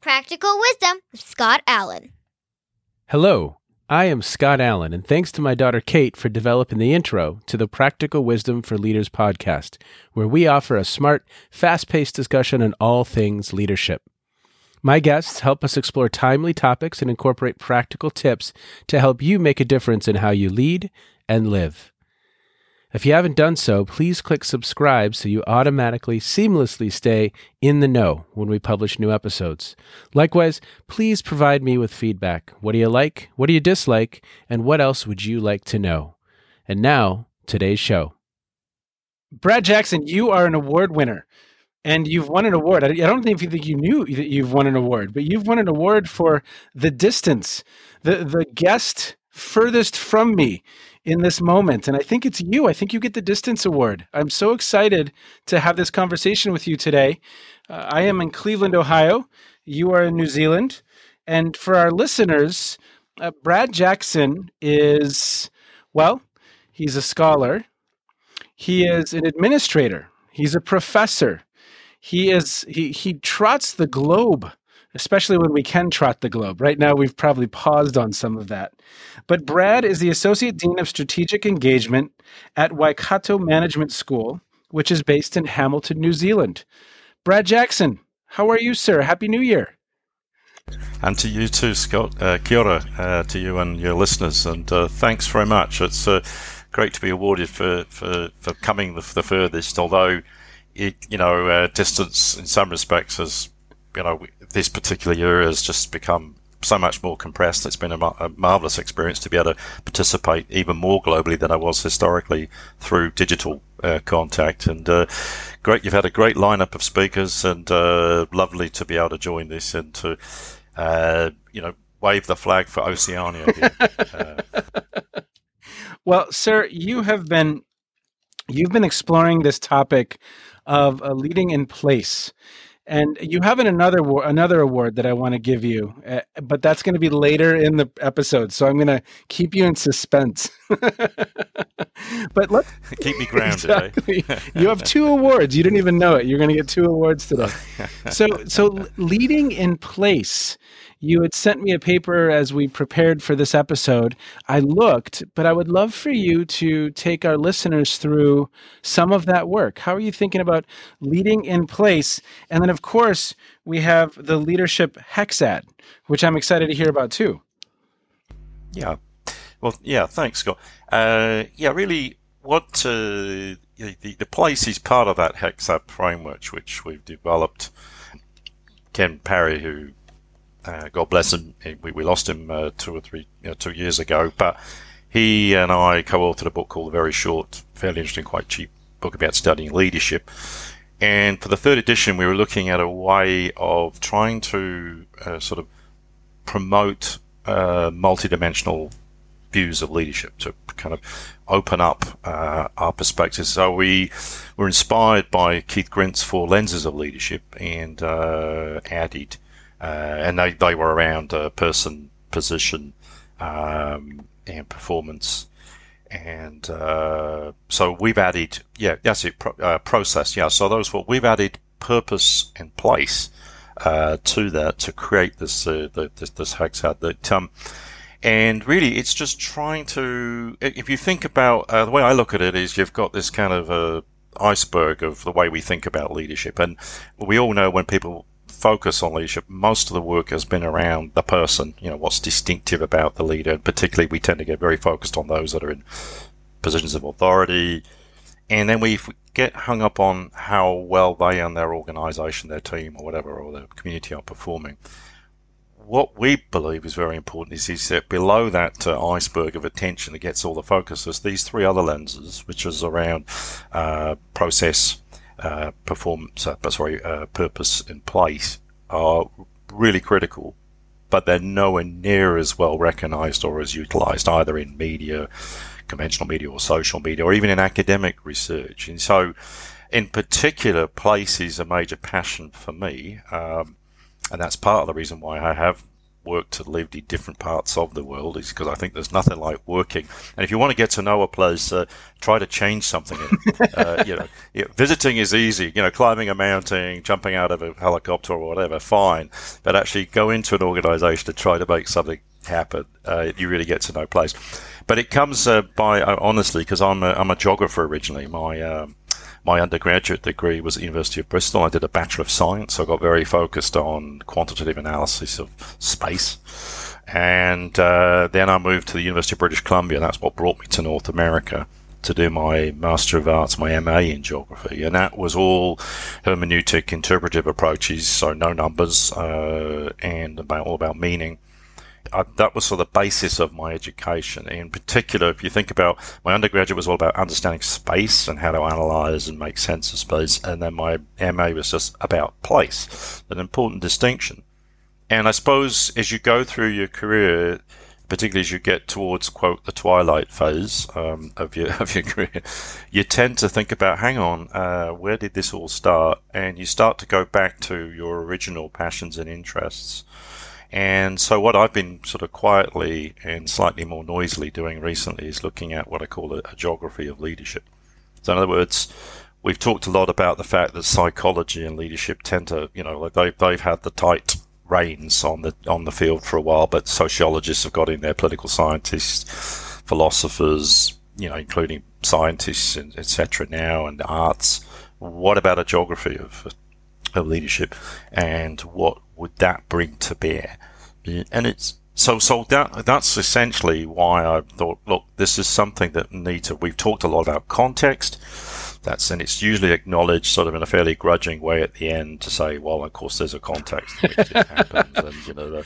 Practical Wisdom with Scott Allen. Hello, I am Scott Allen, and thanks to my daughter Kate for developing the intro to the Practical Wisdom for Leaders podcast, where we offer a smart, fast paced discussion on all things leadership. My guests help us explore timely topics and incorporate practical tips to help you make a difference in how you lead and live. If you haven't done so, please click subscribe so you automatically, seamlessly stay in the know when we publish new episodes. Likewise, please provide me with feedback. What do you like? What do you dislike? And what else would you like to know? And now, today's show. Brad Jackson, you are an award winner and you've won an award. I don't think you knew that you've won an award, but you've won an award for the distance, the, the guest furthest from me in this moment. And I think it's you. I think you get the Distance Award. I'm so excited to have this conversation with you today. Uh, I am in Cleveland, Ohio. You are in New Zealand. And for our listeners, uh, Brad Jackson is, well, he's a scholar, he is an administrator, he's a professor. He is he he trots the globe especially when we can trot the globe. Right now, we've probably paused on some of that. But Brad is the Associate Dean of Strategic Engagement at Waikato Management School, which is based in Hamilton, New Zealand. Brad Jackson, how are you, sir? Happy New Year. And to you too, Scott. Uh, kia ora, uh, to you and your listeners, and uh, thanks very much. It's uh, great to be awarded for, for, for coming the, the furthest, although it, you know, uh, distance in some respects has you know, this particular year has just become so much more compressed. It's been a, a, marvelous experience to be able to participate even more globally than I was historically through digital uh, contact. And uh, great, you've had a great lineup of speakers, and uh, lovely to be able to join this and to, uh, you know, wave the flag for Oceania. Uh, well, sir, you have been you've been exploring this topic of leading in place and you have another another award that I want to give you, uh, but that's going to be later in the episode. So I'm going to keep you in suspense. but let's keep me grounded. Eh? Exactly. Eh? you have two awards. You didn't even know it. You're going to get two awards today. So so leading in place you had sent me a paper as we prepared for this episode. I looked, but I would love for you to take our listeners through some of that work. How are you thinking about leading in place? And then, of course, we have the leadership hexad, which I'm excited to hear about too. Yeah. Well, yeah, thanks, Scott. Uh, yeah, really, what uh, the, the place is part of that hexad framework, which we've developed. Ken Parry, who uh, God bless him. We, we lost him uh, two or three, you know, two years ago. But he and I co-authored a book called A Very Short, fairly interesting, quite cheap book about studying leadership. And for the third edition, we were looking at a way of trying to uh, sort of promote uh, multidimensional views of leadership to kind of open up uh, our perspectives. So we were inspired by Keith Grint's Four Lenses of Leadership and uh, added uh, and they, they were around uh, person, position, um, and performance. And uh, so we've added, yeah, that's it, pro- uh, process, yeah. So those what we've added purpose and place uh, to that to create this uh, the, this, this hexad that. Um, and really, it's just trying to. If you think about the way I look at it, is you've got this kind of a iceberg of the way we think about leadership, and we all know when people focus on leadership, most of the work has been around the person, you know, what's distinctive about the leader. And particularly, we tend to get very focused on those that are in positions of authority. And then we get hung up on how well they and their organization, their team, or whatever, or their community are performing. What we believe is very important is, is that below that uh, iceberg of attention that gets all the focus, there's these three other lenses, which is around uh, process, uh, performance, uh, sorry, uh, purpose in place are really critical, but they're nowhere near as well recognized or as utilized either in media, conventional media or social media, or even in academic research. And so, in particular, place is a major passion for me. Um, and that's part of the reason why I have worked and lived in different parts of the world is because I think there's nothing like working. And if you want to get to know a place, uh, try to change something in it. uh, you know, visiting is easy. You know, climbing a mountain, jumping out of a helicopter or whatever, fine. But actually go into an organization to try to make something happen. Uh, you really get to know a place. But it comes uh, by, uh, honestly, because I'm a, I'm a geographer originally. My, um, my undergraduate degree was at the University of Bristol. I did a Bachelor of Science, so I got very focused on quantitative analysis of space. And uh, then I moved to the University of British Columbia. That's what brought me to North America to do my Master of Arts, my MA in geography. And that was all hermeneutic, interpretive approaches, so no numbers, uh, and about all about meaning. I, that was sort of the basis of my education. In particular, if you think about my undergraduate was all about understanding space and how to analyze and make sense of space, and then my MA was just about place, an important distinction. And I suppose as you go through your career, particularly as you get towards quote the twilight phase um, of your of your career, you tend to think about, hang on, uh, where did this all start? And you start to go back to your original passions and interests. And so what I've been sort of quietly and slightly more noisily doing recently is looking at what I call a, a geography of leadership. So in other words, we've talked a lot about the fact that psychology and leadership tend to, you know, like they've, they've had the tight reins on the on the field for a while, but sociologists have got in there, political scientists, philosophers, you know, including scientists and etc. now, and arts. What about a geography of of leadership, and what would that bring to bear? And it's so so that that's essentially why I thought, look, this is something that needs to. We've talked a lot about context. That's and it's usually acknowledged sort of in a fairly grudging way at the end to say, well, of course, there's a context in which it happens, and you know, the,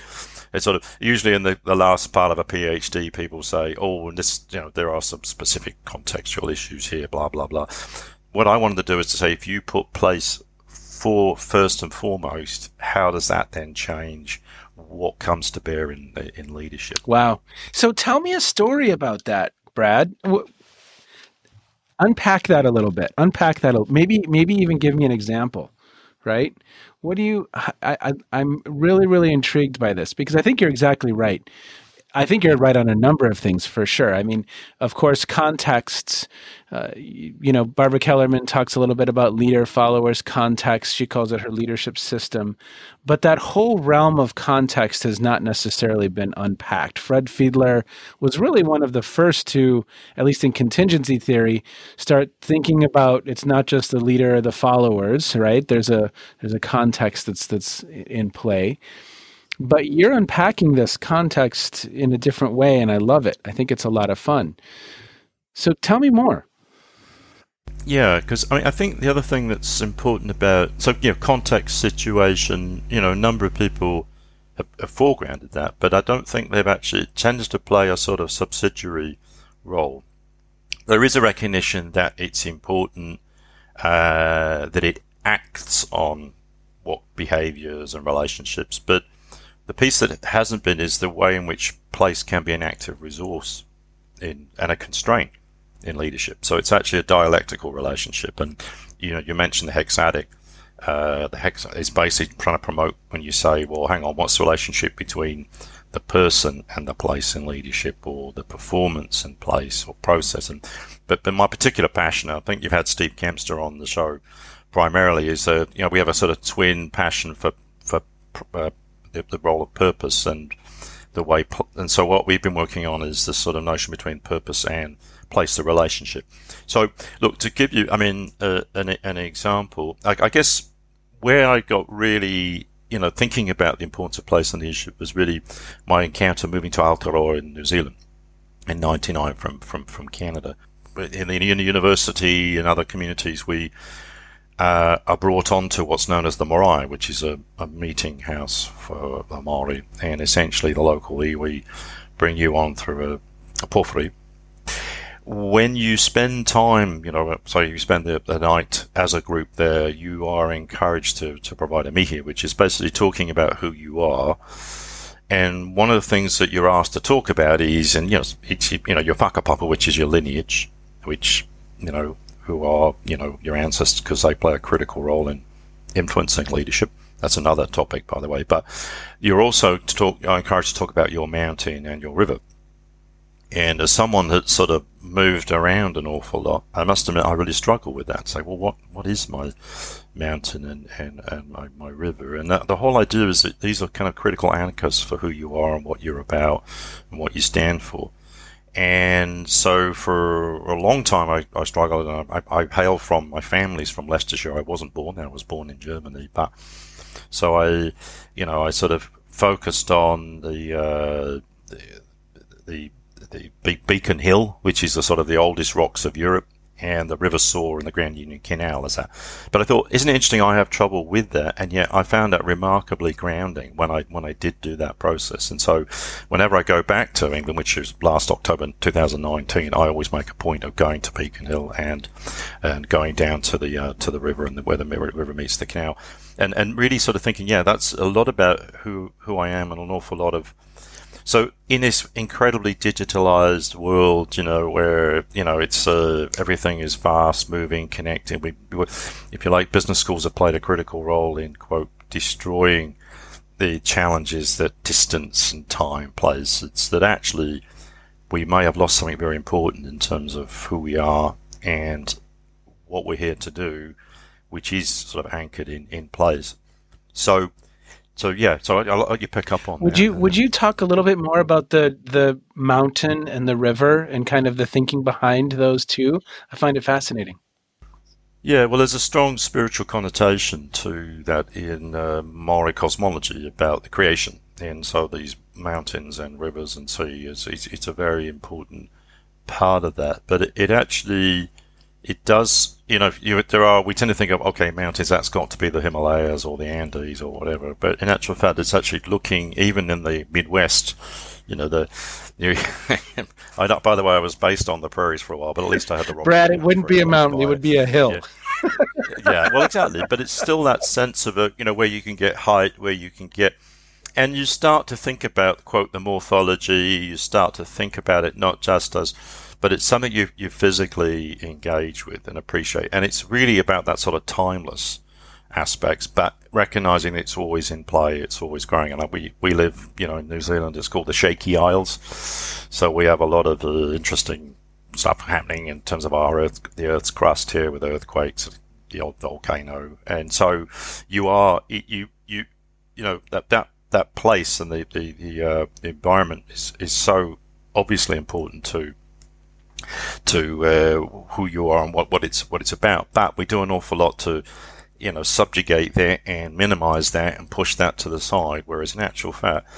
it's sort of usually in the, the last part of a PhD, people say, oh, and this, you know, there are some specific contextual issues here, blah blah blah. What I wanted to do is to say, if you put place for first and foremost, how does that then change what comes to bear in in leadership? Wow. So tell me a story about that, Brad. Unpack that a little bit. Unpack that. A, maybe maybe even give me an example. Right? What do you? I, I I'm really really intrigued by this because I think you're exactly right. I think you're right on a number of things for sure. I mean, of course, contexts. Uh, you know, Barbara Kellerman talks a little bit about leader followers context. She calls it her leadership system. But that whole realm of context has not necessarily been unpacked. Fred Fiedler was really one of the first to, at least in contingency theory, start thinking about it's not just the leader or the followers, right? There's a there's a context that's that's in play but you're unpacking this context in a different way and i love it. I think it's a lot of fun. So tell me more. Yeah because I, mean, I think the other thing that's important about so you know context situation you know a number of people have, have foregrounded that but i don't think they've actually it tends to play a sort of subsidiary role. There is a recognition that it's important uh, that it acts on what behaviors and relationships but the piece that hasn't been is the way in which place can be an active resource in and a constraint in leadership. So it's actually a dialectical relationship. And you know, you mentioned the hexadic. Uh, the hex is basically trying to promote when you say, well, hang on, what's the relationship between the person and the place in leadership, or the performance and place or process? And but, but my particular passion, I think you've had Steve Kempster on the show, primarily is that you know we have a sort of twin passion for for uh, the, the role of purpose and the way. And so what we've been working on is this sort of notion between purpose and place, the relationship. So look to give you, I mean, uh, an, an example. I, I guess where I got really you know, thinking about the importance of place and leadership was really my encounter moving to Aotearoa in New Zealand in '99 from from from Canada. In the, in the university and other communities, we uh, are brought onto what's known as the marae, which is a, a meeting house for the Maori, and essentially the local iwi bring you on through a, a pōwhiri. When you spend time, you know, so you spend the, the, night as a group there, you are encouraged to, to provide a mihi, which is basically talking about who you are. And one of the things that you're asked to talk about is, and you know, it's, you know, your whakapapa, which is your lineage, which, you know, who are, you know, your ancestors because they play a critical role in influencing leadership. that's another topic, by the way. But you're also to talk. I encourage to talk about your mountain and your river. And as someone that sort of moved around an awful lot, I must admit I really struggle with that. Say, well, what what is my mountain and, and, and my, my river? And that, the whole idea is that these are kind of critical anchors for who you are and what you're about and what you stand for. And so for a long time, I, I struggled. I, I hail from my family's from Leicestershire. I wasn't born there. I was born in Germany, but so I, you know, I sort of focused on the, uh, the, the the Beacon Hill, which is the sort of the oldest rocks of Europe, and the River Soar and the Grand Union Canal as that. But I thought, isn't it interesting? I have trouble with that, and yet I found that remarkably grounding when I when I did do that process. And so, whenever I go back to England, which is last October 2019, I always make a point of going to Beacon Hill and and going down to the uh, to the river and the, where the river meets the canal, and and really sort of thinking, yeah, that's a lot about who who I am and an awful lot of so in this incredibly digitalized world, you know, where you know it's uh, everything is fast moving, connected. We, if you like, business schools have played a critical role in quote destroying the challenges that distance and time plays. It's that actually we may have lost something very important in terms of who we are and what we're here to do, which is sort of anchored in in place. So so yeah, so I'll, I'll let you pick up on. Would that. you Would you talk a little bit more about the the mountain and the river and kind of the thinking behind those two? I find it fascinating. Yeah, well, there's a strong spiritual connotation to that in uh, Maori cosmology about the creation, and so these mountains and rivers and seas, it's, it's a very important part of that. But it, it actually it does, you know, you, there are, we tend to think of, okay, mountains, that's got to be the Himalayas or the Andes or whatever. But in actual fact, it's actually looking, even in the Midwest, you know, the, you, I by the way, I was based on the prairies for a while, but at least I had the Brad, it wouldn't be a mountain, it would be a hill. Yeah. yeah, well, exactly. But it's still that sense of a, you know, where you can get height, where you can get, and you start to think about, quote, the morphology, you start to think about it not just as, but it's something you you physically engage with and appreciate, and it's really about that sort of timeless aspects, but recognizing it's always in play, it's always growing. And we we live, you know, in New Zealand, it's called the Shaky Isles, so we have a lot of uh, interesting stuff happening in terms of our Earth, the Earth's crust here with earthquakes, the old volcano, and so you are you you you know that that that place and the the, the, uh, environment is is so obviously important to to uh, who you are and what, what it's what it's about. But we do an awful lot to you know subjugate that and minimize that and push that to the side. Whereas in actual fact,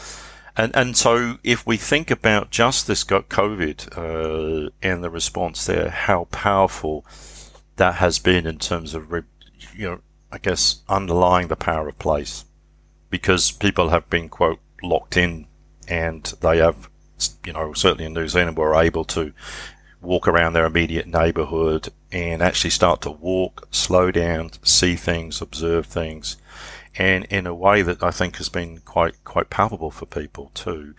and and so if we think about just this got COVID uh, and the response there, how powerful that has been in terms of you know I guess underlying the power of place, because people have been quote locked in and they have you know, certainly in New Zealand, were able to walk around their immediate neighborhood and actually start to walk, slow down, see things, observe things, and in a way that I think has been quite quite palpable for people too.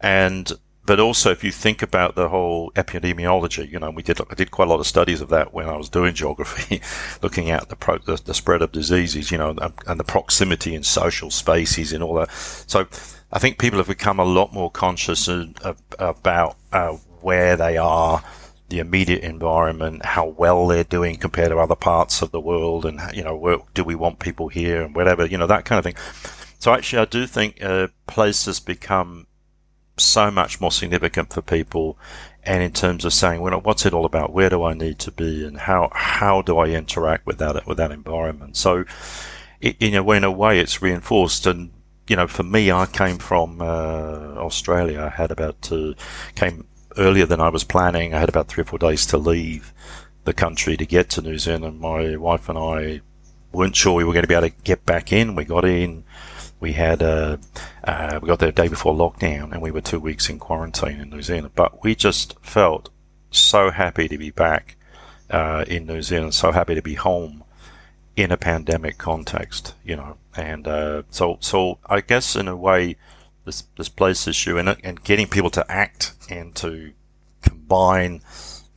And but also if you think about the whole epidemiology, you know, we did I did quite a lot of studies of that when I was doing geography, looking at the, pro, the, the spread of diseases, you know, and the proximity in social spaces and all that. So I think people have become a lot more conscious of, of, about uh, where they are the immediate environment, how well they're doing compared to other parts of the world, and you know, where, do we want people here and whatever, you know, that kind of thing. So actually, I do think uh, places become so much more significant for people, and in terms of saying, well, what's it all about? Where do I need to be, and how how do I interact with that with that environment? So, it, you know, in a way, it's reinforced and you know, for me, I came from uh, Australia. I had about uh, came earlier than I was planning. I had about three or four days to leave the country to get to New Zealand. My wife and I weren't sure we were going to be able to get back in. We got in. We had uh, uh, we got there the day before lockdown, and we were two weeks in quarantine in New Zealand. But we just felt so happy to be back uh, in New Zealand, so happy to be home in a pandemic context, you know. And uh, so, so I guess in a way, this this place issue and and getting people to act and to combine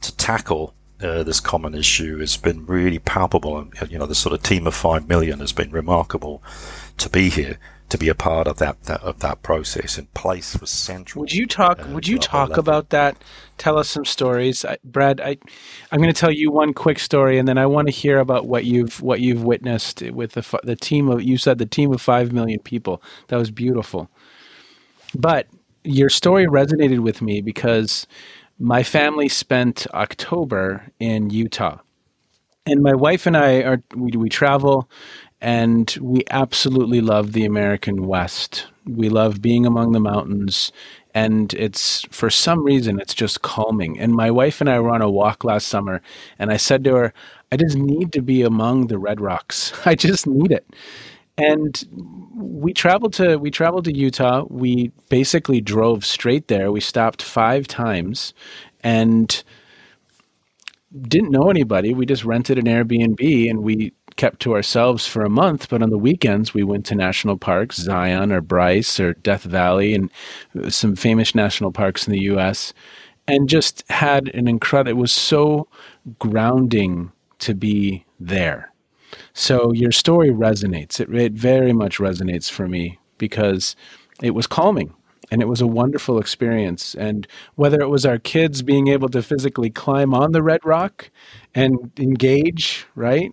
to tackle uh, this common issue has been really palpable. And, you know, the sort of team of five million has been remarkable to be here, to be a part of that, that of that process. And place was central. Would you talk? Uh, would you talk about that? Tell us some stories, I, Brad. I, I'm going to tell you one quick story, and then I want to hear about what you've what you've witnessed with the the team of. You said the team of five million people. That was beautiful. But your story resonated with me because my family spent October in Utah. And my wife and I are we, we travel and we absolutely love the American West. We love being among the mountains and it's for some reason it's just calming. And my wife and I were on a walk last summer and I said to her, I just need to be among the red rocks. I just need it and we traveled to we traveled to Utah. We basically drove straight there. We stopped five times and didn't know anybody. We just rented an Airbnb and we kept to ourselves for a month. But on the weekends, we went to national parks, Zion or Bryce or Death Valley, and some famous national parks in the U.S. And just had an incredible. It was so grounding to be there so your story resonates. It, it very much resonates for me because it was calming and it was a wonderful experience. And whether it was our kids being able to physically climb on the red rock and engage, right?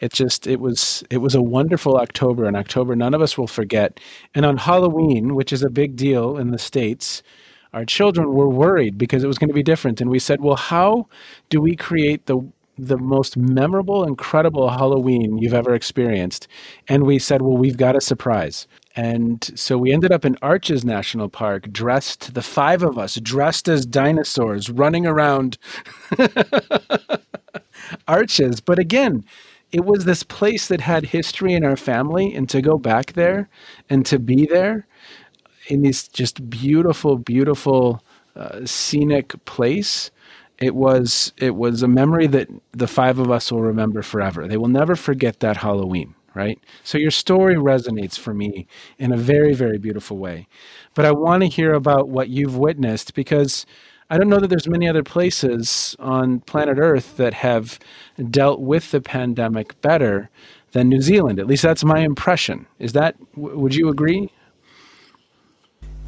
It just it was it was a wonderful October, and October none of us will forget. And on Halloween, which is a big deal in the states, our children were worried because it was going to be different, and we said, "Well, how do we create the the most memorable, incredible Halloween you've ever experienced. And we said, well, we've got a surprise. And so we ended up in Arches National Park, dressed, the five of us, dressed as dinosaurs, running around Arches. But again, it was this place that had history in our family. And to go back there and to be there in this just beautiful, beautiful, uh, scenic place it was it was a memory that the five of us will remember forever. They will never forget that Halloween, right? So your story resonates for me in a very very beautiful way. But I want to hear about what you've witnessed because I don't know that there's many other places on planet Earth that have dealt with the pandemic better than New Zealand. At least that's my impression. Is that would you agree?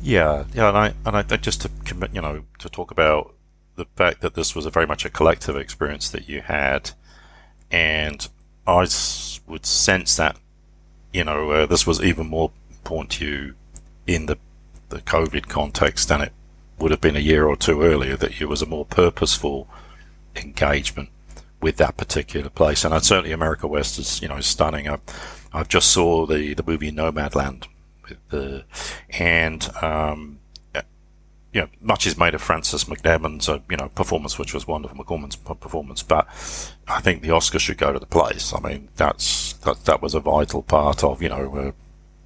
Yeah, yeah, and I and I just to commit, you know, to talk about the fact that this was a very much a collective experience that you had, and I would sense that you know uh, this was even more important to you in the the COVID context than it would have been a year or two earlier. That it was a more purposeful engagement with that particular place, and certainly America West is you know stunning. I, I've just saw the the movie Nomadland, with the and um, you know, much is made of Frances McDormand's, you know, performance, which was wonderful, McDormand's performance, but I think the Oscar should go to the place. I mean, that's, that, that was a vital part of, you know,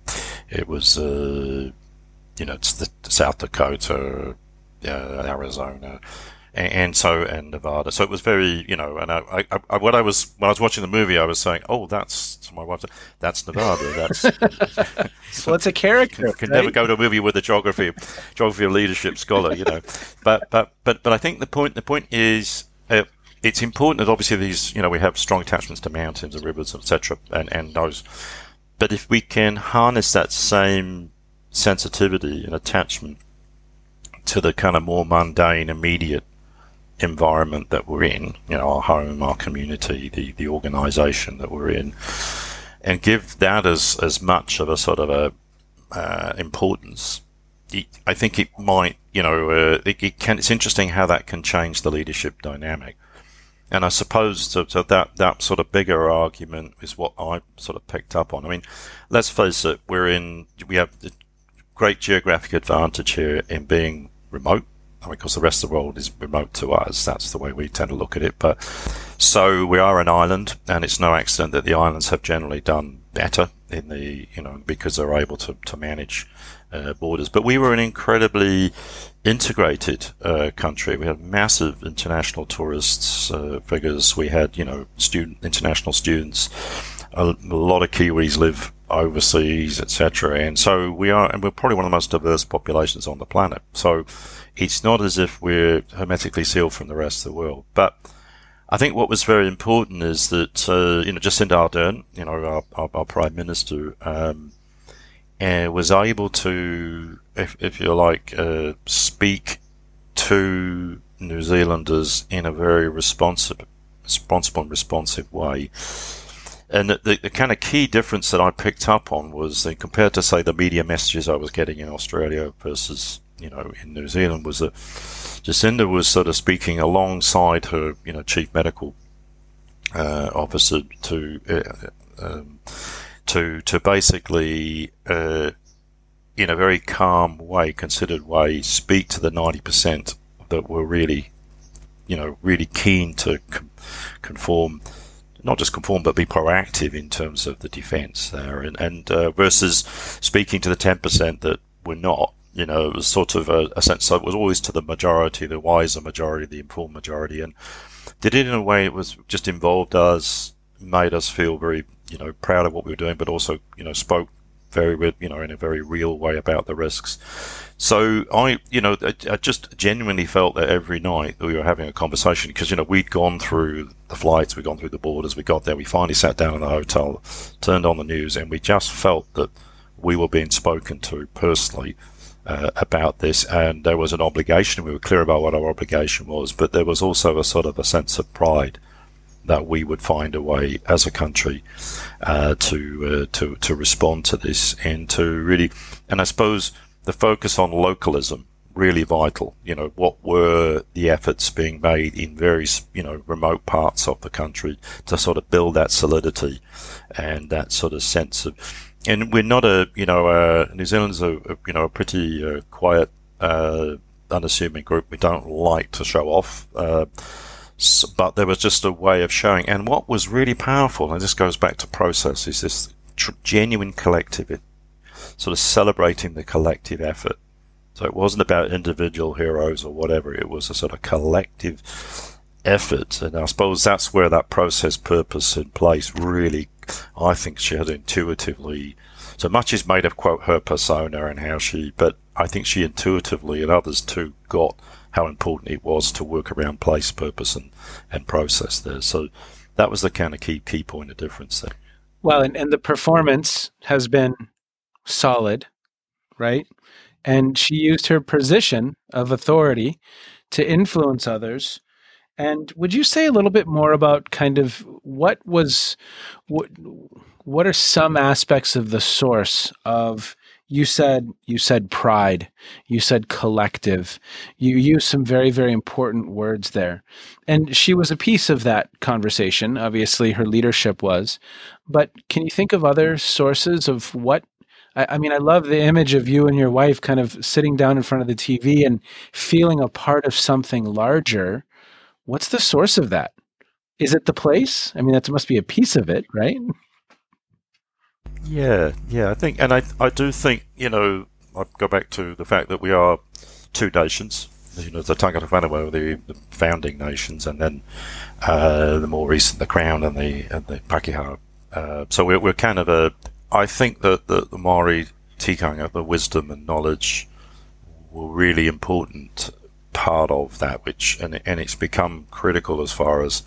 uh, it was, uh, you know, it's the South Dakota, uh, Arizona, and, and, so and Nevada. So it was very, you know, and I, I, I, what I was when I was watching the movie, I was saying, "Oh, that's to my wife. That's Nevada. That's well, it's a character. Can, can right? never go to a movie with a geography, geography of leadership scholar, you know. but but but but I think the point the point is. Uh, it's important that obviously these, you know, we have strong attachments to mountains and rivers, etc., and, and those. But if we can harness that same sensitivity and attachment to the kind of more mundane, immediate environment that we're in, you know, our home, our community, the, the organization that we're in, and give that as, as much of a sort of a uh, importance. I think it might, you know, uh, it, it, can. It's interesting how that can change the leadership dynamic, and I suppose that that sort of bigger argument is what I sort of picked up on. I mean, let's face it, we're in, we have the great geographic advantage here in being remote because the rest of the world is remote to us. That's the way we tend to look at it. But so we are an island, and it's no accident that the islands have generally done better in the you know because they're able to to manage uh, borders. But we were an incredibly integrated uh, country. We had massive international tourists uh, figures. We had you know student international students. A, a lot of Kiwis live overseas, etc. And so we are, and we're probably one of the most diverse populations on the planet. So it's not as if we're hermetically sealed from the rest of the world. But I think what was very important is that uh, you know Jacinda Ardern, you know our, our, our prime minister, um, uh, was able to, if, if you like, uh, speak to New Zealanders in a very responsive, responsible and responsive way. And the, the, kind of key difference that I picked up on was that compared to, say, the media messages I was getting in Australia versus, you know, in New Zealand, was that Jacinda was sort of speaking alongside her, you know, chief medical uh, officer to uh, um, to to basically, uh, in a very calm way, considered way, speak to the ninety percent that were really, you know, really keen to com- conform not just conform but be proactive in terms of the defence there, and, and uh, versus speaking to the ten percent that were not. You know, it was sort of a, a sense that it was always to the majority, the wiser majority, the informed majority, and did it in a way it was just involved us, made us feel very, you know, proud of what we were doing, but also, you know, spoke very, you know, in a very real way about the risks. So I, you know, I, I, just genuinely felt that every night we were having a conversation because, you know, we'd gone through the flights, we'd gone through the borders, we got there, we finally sat down in the hotel, turned on the news, and we just felt that we were being spoken to personally uh, about this, and there was an obligation. We were clear about what our obligation was, but there was also a sort of a sense of pride that we would find a way as a country uh, to uh, to to respond to this and to really, and I suppose the focus on localism really vital. You know, what were the efforts being made in various, you know, remote parts of the country to sort of build that solidity and that sort of sense of, and we're not a, you know, uh, New Zealand's a, a, you know, a pretty uh, quiet, uh, unassuming group. We don't like to show off. Uh, so, but there was just a way of showing. And what was really powerful, and this goes back to process, is this tr- genuine collective sort of celebrating the collective effort. So it wasn't about individual heroes or whatever. It was a sort of collective effort. And I suppose that's where that process, purpose, and place really, I think she had intuitively, so much is made of, quote, her persona and how she, but I think she intuitively and others too got how important it was to work around place, purpose, and, and process there. So that was the kind of key, key point of difference there. Well, and, and the performance has been solid, right? And she used her position of authority to influence others. And would you say a little bit more about kind of what was what what are some aspects of the source of you said you said pride you said collective you used some very very important words there and she was a piece of that conversation obviously her leadership was but can you think of other sources of what I, I, mean, I love the image of you and your wife kind of sitting down in front of the TV and feeling a part of something larger. What's the source of that? Is it the place? I mean, that must be a piece of it, right? Yeah, yeah, I think, and I, I do think, you know, I go back to the fact that we are two nations. You know, the Tangata Whenua, the, the founding nations, and then uh, the more recent, the Crown and the and the Pakeha. Uh, so we're, we're kind of a I think that the, the Maori tikanga, the wisdom and knowledge, were really important part of that, which and and it's become critical as far as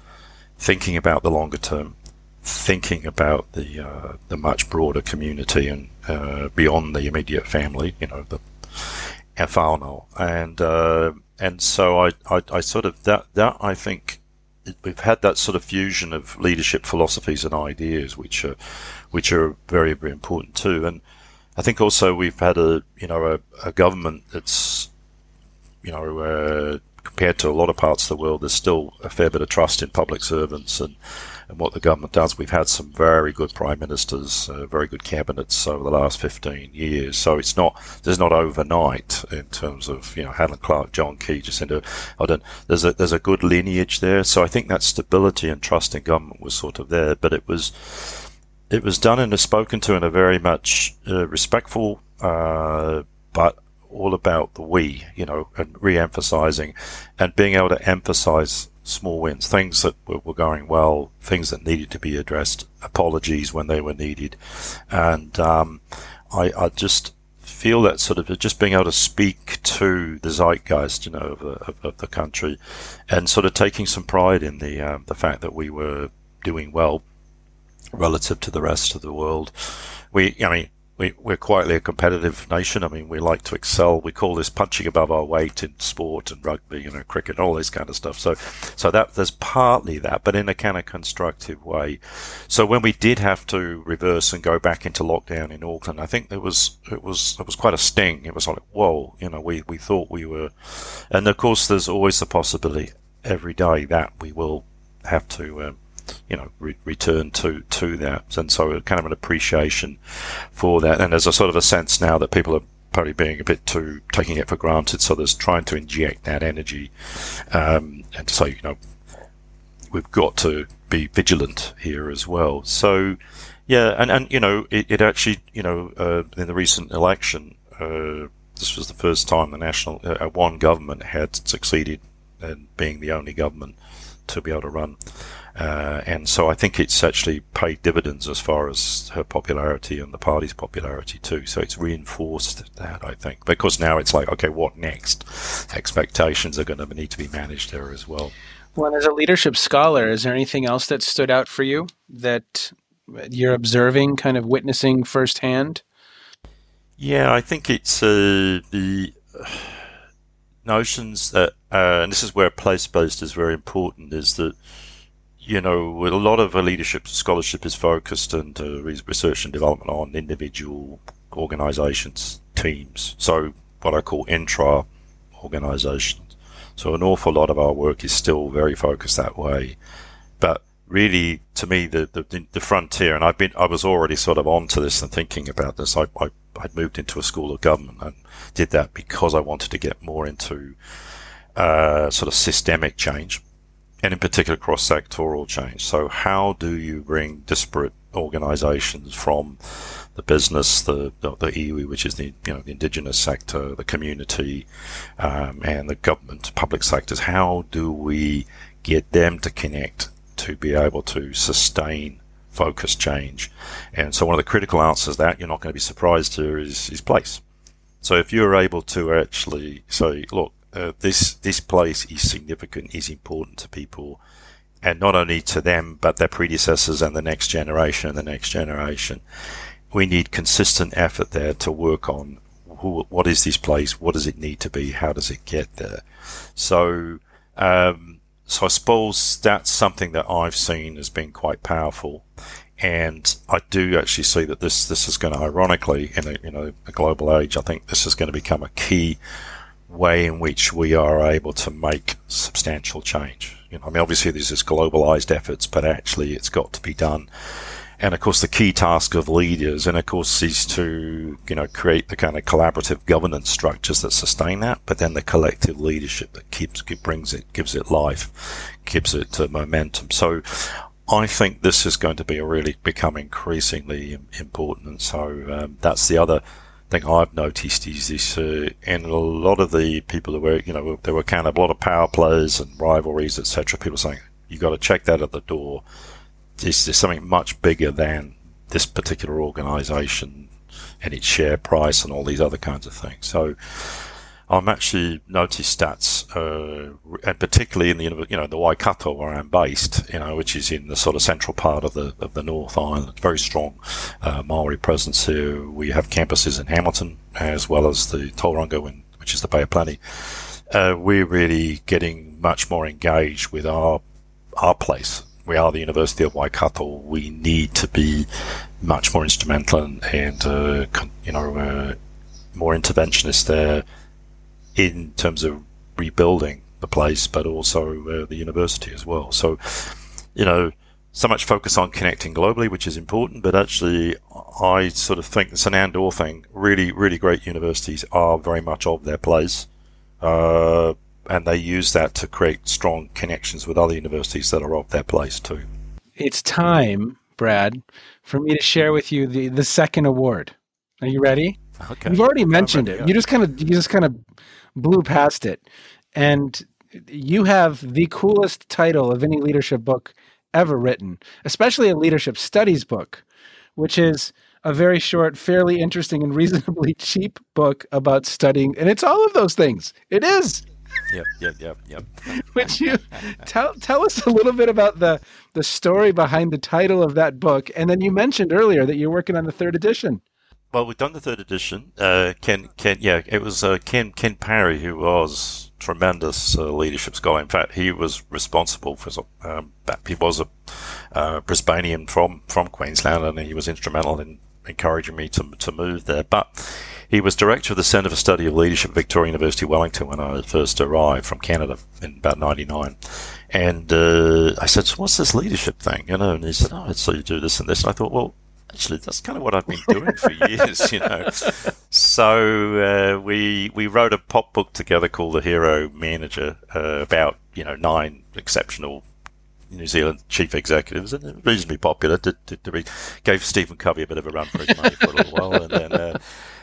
thinking about the longer term, thinking about the uh, the much broader community and uh, beyond the immediate family, you know, the whānau. and uh, and so I, I, I sort of that that I think we've had that sort of fusion of leadership philosophies and ideas, which are which are very, very important too. And I think also we've had a, you know, a, a government that's, you know, uh, compared to a lot of parts of the world, there's still a fair bit of trust in public servants and, and what the government does. We've had some very good prime ministers, uh, very good cabinets over the last 15 years. So it's not, there's not overnight in terms of, you know, Helen Clark, John Key, Jacinda Ardern. There's a, there's a good lineage there. So I think that stability and trust in government was sort of there, but it was, it was done and spoken to in a very much uh, respectful, uh, but all about the we, you know, and re-emphasizing and being able to emphasize small wins, things that were, going well, things that needed to be addressed, apologies when they were needed, and um, I, I, just feel that sort of just being able to speak to the zeitgeist, you know, of, of, of the country, and sort of taking some pride in the um, the fact that we were doing well relative to the rest of the world. We, I mean, we, we're quietly a competitive nation. I mean, we like to excel. We call this punching above our weight in sport and rugby, you know, cricket, all this kind of stuff. So, so that there's partly that, but in a kind of constructive way. So when we did have to reverse and go back into lockdown in Auckland, I think there was it was it was quite a sting. It was like, whoa, you know, we we thought we were, and of course, there's always the possibility every day that we will have to. Um, you know re- return to to that, and so kind of an appreciation for that. And there's a sort of a sense now that people are probably being a bit too taking it for granted. So there's trying to inject that energy um, and to say, you know, we've got to be vigilant here as well. So yeah, and and you know, it, it actually, you know, uh, in the recent election. Uh, this was the first time the national uh, one government had succeeded in being the only government to be able to run uh, and so I think it's actually paid dividends as far as her popularity and the party's popularity too. So it's reinforced that, I think, because now it's like, okay, what next? Expectations are going to need to be managed there as well. Well, as a leadership scholar, is there anything else that stood out for you that you're observing, kind of witnessing firsthand? Yeah, I think it's uh, the notions that, uh, and this is where place based is very important, is that you know, a lot of leadership scholarship is focused and uh, research and development on individual organizations, teams. So what I call intra organizations. So an awful lot of our work is still very focused that way. But really, to me, the, the, the frontier, and I've been, I was already sort of onto this and thinking about this. I, I, I'd moved into a school of government and did that because I wanted to get more into uh, sort of systemic change and in particular cross sectoral change. So, how do you bring disparate organizations from the business, the, the, the iwi, which is the you know the indigenous sector, the community, um, and the government, public sectors. How do we get them to connect to be able to sustain focus change? And so, one of the critical answers that you're not going to be surprised to is, is place. So, if you're able to actually say, look, uh, this this place is significant, is important to people, and not only to them but their predecessors and the next generation and the next generation. We need consistent effort there to work on who, what is this place, what does it need to be, how does it get there. So, um, so I suppose that's something that I've seen as being quite powerful. And I do actually see that this this is going to, ironically, in a you know a global age, I think this is going to become a key way in which we are able to make substantial change. You know, I mean, obviously there's this globalized efforts, but actually it's got to be done. And of course, the key task of leaders, and of course, is to you know create the kind of collaborative governance structures that sustain that, but then the collective leadership that keeps brings it, gives it life, gives it uh, momentum. So, I think this is going to be really become increasingly important, and so um, that's the other thing I've noticed is this, uh, and a lot of the people that were, you know, there were kind of a lot of power plays and rivalries, etc. People saying you got to check that at the door. This is something much bigger than this particular organisation and its share price and all these other kinds of things. So I'm actually noticed stats, uh, and particularly in the you know the Waikato where I'm based, you know, which is in the sort of central part of the of the North Island. Very strong uh, Maori presence here. We have campuses in Hamilton as well as the Tauranga, which is the Bay of Plenty. Uh, we're really getting much more engaged with our our place. We are the University of Waikato. We need to be much more instrumental and, and uh, you know uh, more interventionist there in terms of rebuilding the place, but also uh, the university as well. So, you know, so much focus on connecting globally, which is important, but actually, I sort of think it's an Andor thing. Really, really great universities are very much of their place. Uh, and they use that to create strong connections with other universities that are of their place too. It's time, Brad, for me to share with you the, the second award. Are you ready? Okay. You've already mentioned it. You just kind of you just kind of blew past it. And you have the coolest title of any leadership book ever written, especially a leadership studies book, which is a very short, fairly interesting, and reasonably cheap book about studying. And it's all of those things. It is. Yep, yep, yep, yep. Would you tell tell us a little bit about the the story behind the title of that book? And then you mentioned earlier that you're working on the third edition. Well, we've done the third edition. Uh, Ken, Ken, yeah, it was uh, Ken Ken Parry who was tremendous uh, leadership scholar. In fact, he was responsible for um, he was a uh, Brisbanean from from Queensland, and he was instrumental in encouraging me to to move there. But he was director of the Centre for Study of Leadership at Victoria University Wellington when I first arrived from Canada in about '99. And uh, I said, so "What's this leadership thing?" You know, and he said, "Oh, so you do this and this." And I thought, well actually, that's kind of what I've been doing for years, you know. So uh, we we wrote a pop book together called The Hero Manager uh, about you know nine exceptional New Zealand chief executives and reasonably popular. Did, did, gave Stephen Covey a bit of a run for his money for a little while, and then. Uh,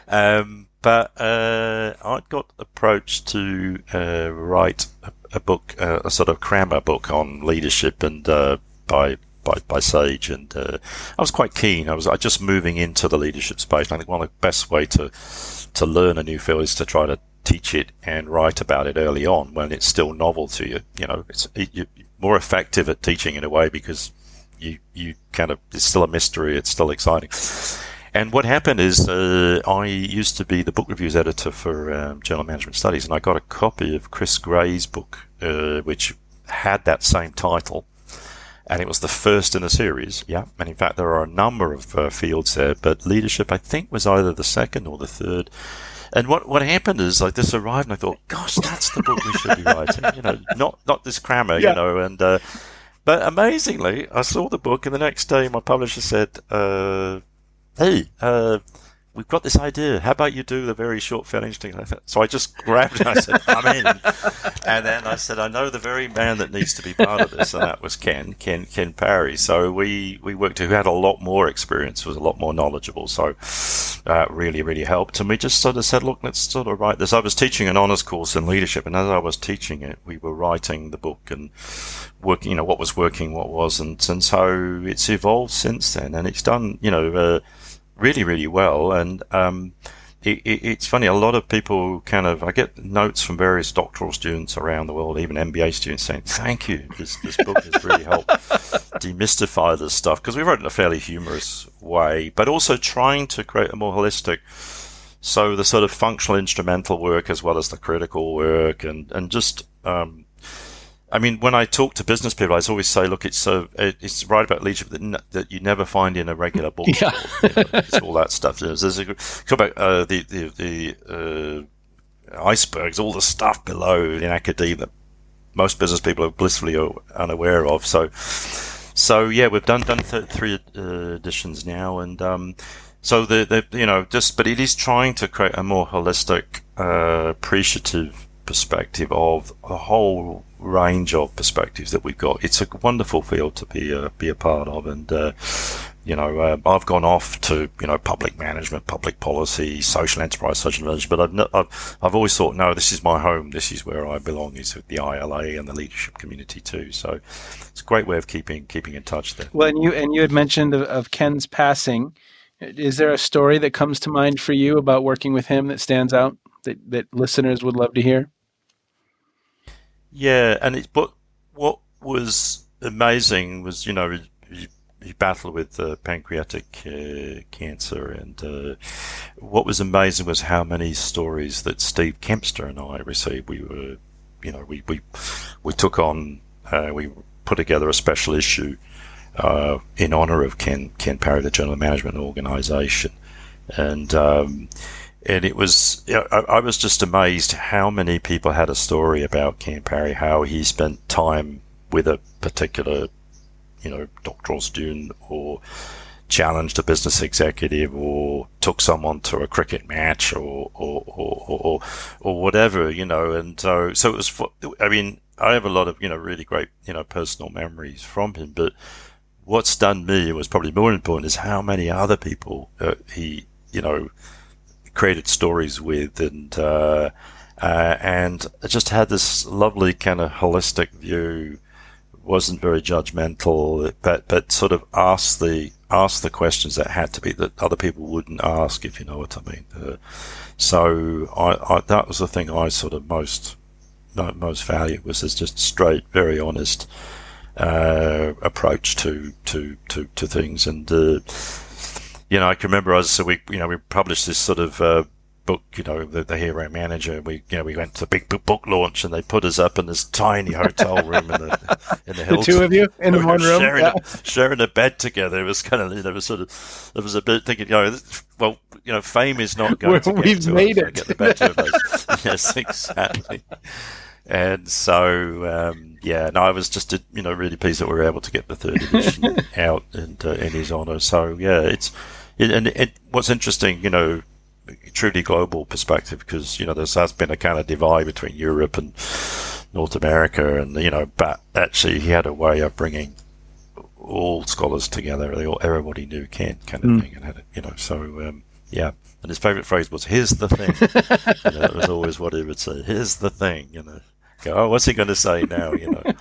um, but uh, I got approached to uh, write a, a book, uh, a sort of crammer book on leadership, and by by, by Sage, and uh, I was quite keen. I was I just moving into the leadership space. I think one of the best way to to learn a new field is to try to teach it and write about it early on when it's still novel to you. You know, it's you're more effective at teaching in a way because you you kind of it's still a mystery. It's still exciting. And what happened is, uh, I used to be the book reviews editor for um, Journal Management Studies, and I got a copy of Chris Grey's book, uh, which had that same title and it was the first in a series. Yeah, and in fact, there are a number of uh, fields there, but leadership, I think, was either the second or the third. And what what happened is like this arrived, and I thought, gosh, that's the book we should be writing. You know, not not this crammer, yeah. you know, and. Uh, but amazingly, I saw the book, and the next day my publisher said, uh, "Hey, uh, we've got this idea. How about you do the very short, fairly interesting? So I just grabbed it I said, I'm in. And then I said, I know the very man that needs to be part of this, and that was Ken, Ken, Ken Parry. So we, we worked, who had a lot more experience, was a lot more knowledgeable. So uh, really, really helped. And we just sort of said, look, let's sort of write this. I was teaching an honors course in leadership, and as I was teaching it, we were writing the book and working, you know, what was working, what wasn't. And so it's evolved since then, and it's done, you know, uh, really, really well. And um, it, it, it's funny, a lot of people kind of, I get notes from various doctoral students around the world, even MBA students saying, thank you, this, this book has really helped demystify this stuff, because we wrote it in a fairly humorous way, but also trying to create a more holistic, so the sort of functional instrumental work as well as the critical work and, and just, um, I mean, when I talk to business people, I always say, look, it's so it's right about leadership that, n- that you never find in a regular book. Yeah. you know, it's all that stuff. There's, there's a, talk about uh, the the, the uh, icebergs, all the stuff below in academia that most business people are blissfully unaware of. So, so yeah, we've done done th- three uh, editions now, and um, so the, the you know just, but it is trying to create a more holistic, uh, appreciative perspective of a whole range of perspectives that we've got. It's a wonderful field to be a, be a part of, and uh, you know, uh, I've gone off to you know public management, public policy, social enterprise, social management, but I've, I've, I've always thought, no, this is my home. This is where I belong. Is with the ILA and the leadership community too. So it's a great way of keeping keeping in touch there. Well, and you and you had mentioned of, of Ken's passing. Is there a story that comes to mind for you about working with him that stands out that, that listeners would love to hear? Yeah, and it's but what was amazing was you know he, battled with uh, pancreatic uh, cancer, and uh, what was amazing was how many stories that Steve Kempster and I received. We were, you know, we we we took on, uh, we put together a special issue uh, in honor of Ken Ken Parry, the Journal Management Organization, and. Um, and it was I, I, was just amazed how many people had a story about Parry, how he spent time with a particular, you know, doctoral student or challenged a business executive or took someone to a cricket match or or, or, or, or whatever, you know. And so, so it was, I mean, I have a lot of, you know, really great, you know, personal memories from him, but what's done me was probably more important is how many other people uh, he, you know, created stories with, and uh, uh, and just had this lovely kind of holistic view wasn't very judgmental, but but sort of asked the asked the questions that had to be that other people wouldn't ask, if you know what I mean. Uh, so I, I, that was the thing I sort of most most valued was this just straight, very honest uh, approach to to to to things and. Uh, you know, I can remember us. So we, you know, we published this sort of uh, book, you know, the, the hero manager. We, you know, we went to a big book launch and they put us up in this tiny hotel room in the in the hills. The two of you in the one room, sharing, yeah. a, sharing a bed together. It was kind of, you know, it was sort of, it was a bit thinking, you know, well, you know, fame is not going to get We've to made us, it. Get the better of us. yes, exactly. And so, um, yeah, no, I was just, you know, really pleased that we were able to get the third edition out and uh, in his honour. So, yeah, it's, it, and it, what's interesting, you know, truly global perspective because you know there has been a kind of divide between Europe and North America, and you know, but actually he had a way of bringing all scholars together. All, everybody knew Kent kind of mm. thing, and had it, you know, so um, yeah. And his favourite phrase was "Here's the thing." you know, that was always what he would say. "Here's the thing," you know. Oh, what's he going to say now? You know.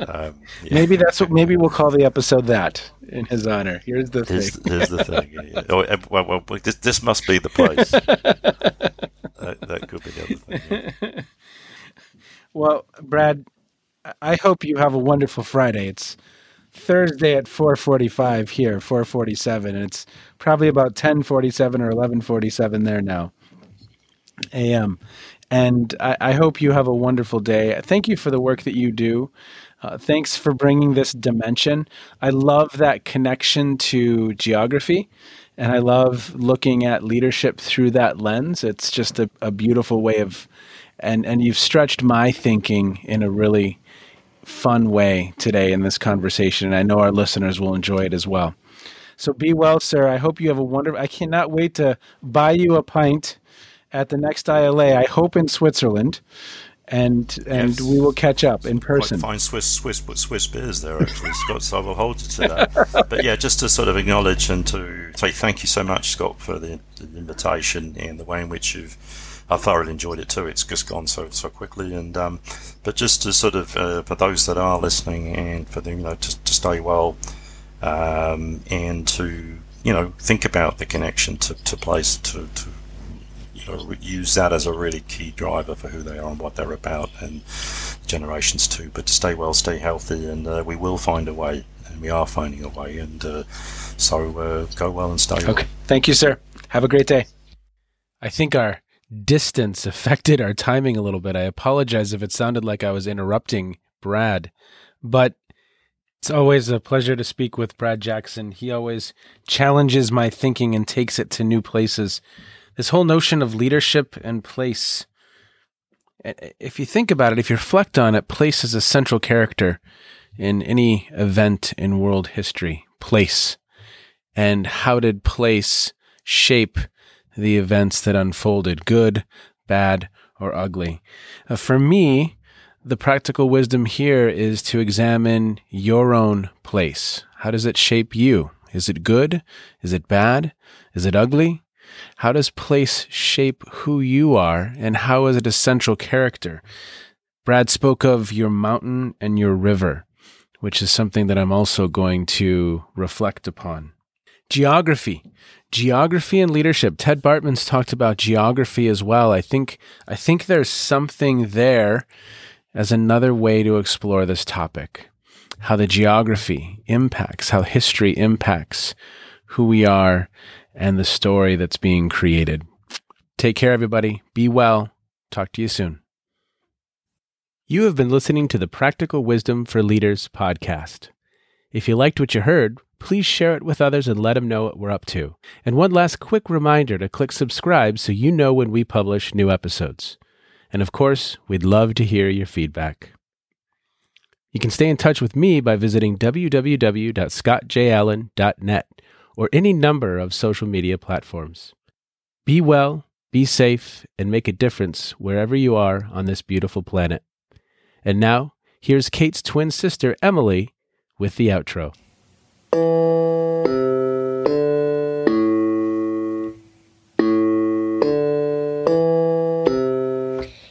Um, yeah. Maybe that's what. Maybe we'll call the episode that in his honor. Here's the here's, thing. Here's the thing. Yeah. Oh, well, well, this, this must be the place. that, that, could be the other thing. Yeah. Well, Brad, I hope you have a wonderful Friday. It's Thursday at 4:45 here, 4:47, and it's probably about 10:47 or 11:47 there now. A.M. And I, I, hope you have a wonderful day. Thank you for the work that you do. Uh, thanks for bringing this dimension. I love that connection to geography, and I love looking at leadership through that lens. It's just a, a beautiful way of, and and you've stretched my thinking in a really fun way today in this conversation, and I know our listeners will enjoy it as well. So be well, sir. I hope you have a wonderful. I cannot wait to buy you a pint at the next ILA. I hope in Switzerland and and yes. we will catch up in person. Quite fine Swiss Swiss Swiss beers there actually, Scott. So I will hold you to that. but yeah, just to sort of acknowledge and to say thank you so much, Scott, for the, the invitation and the way in which you've. I thoroughly enjoyed it too. It's just gone so so quickly, and um, but just to sort of uh, for those that are listening and for them, you know, to, to stay well um, and to you know think about the connection to, to place to, to use that as a really key driver for who they are and what they're about, and generations too. But to stay well, stay healthy, and uh, we will find a way, and we are finding a way. And uh, so uh, go well and stay well. Okay. Thank you, sir. Have a great day. I think our distance affected our timing a little bit. I apologize if it sounded like I was interrupting Brad, but it's always a pleasure to speak with Brad Jackson. He always challenges my thinking and takes it to new places this whole notion of leadership and place. If you think about it, if you reflect on it, place is a central character in any event in world history. Place. And how did place shape the events that unfolded, good, bad, or ugly? Uh, for me, the practical wisdom here is to examine your own place. How does it shape you? Is it good? Is it bad? Is it ugly? How does place shape who you are, and how is it a central character? Brad spoke of your mountain and your river, which is something that I'm also going to reflect upon. Geography. Geography and leadership. Ted Bartman's talked about geography as well. I think I think there's something there as another way to explore this topic. How the geography impacts, how history impacts who we are and the story that's being created. Take care, everybody. Be well. Talk to you soon. You have been listening to the Practical Wisdom for Leaders podcast. If you liked what you heard, please share it with others and let them know what we're up to. And one last quick reminder to click subscribe so you know when we publish new episodes. And of course, we'd love to hear your feedback. You can stay in touch with me by visiting www.scottjallen.net or any number of social media platforms. Be well, be safe, and make a difference wherever you are on this beautiful planet. And now, here's Kate's twin sister, Emily, with the outro.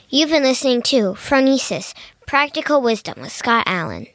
You've been listening to Phronesis Practical Wisdom with Scott Allen.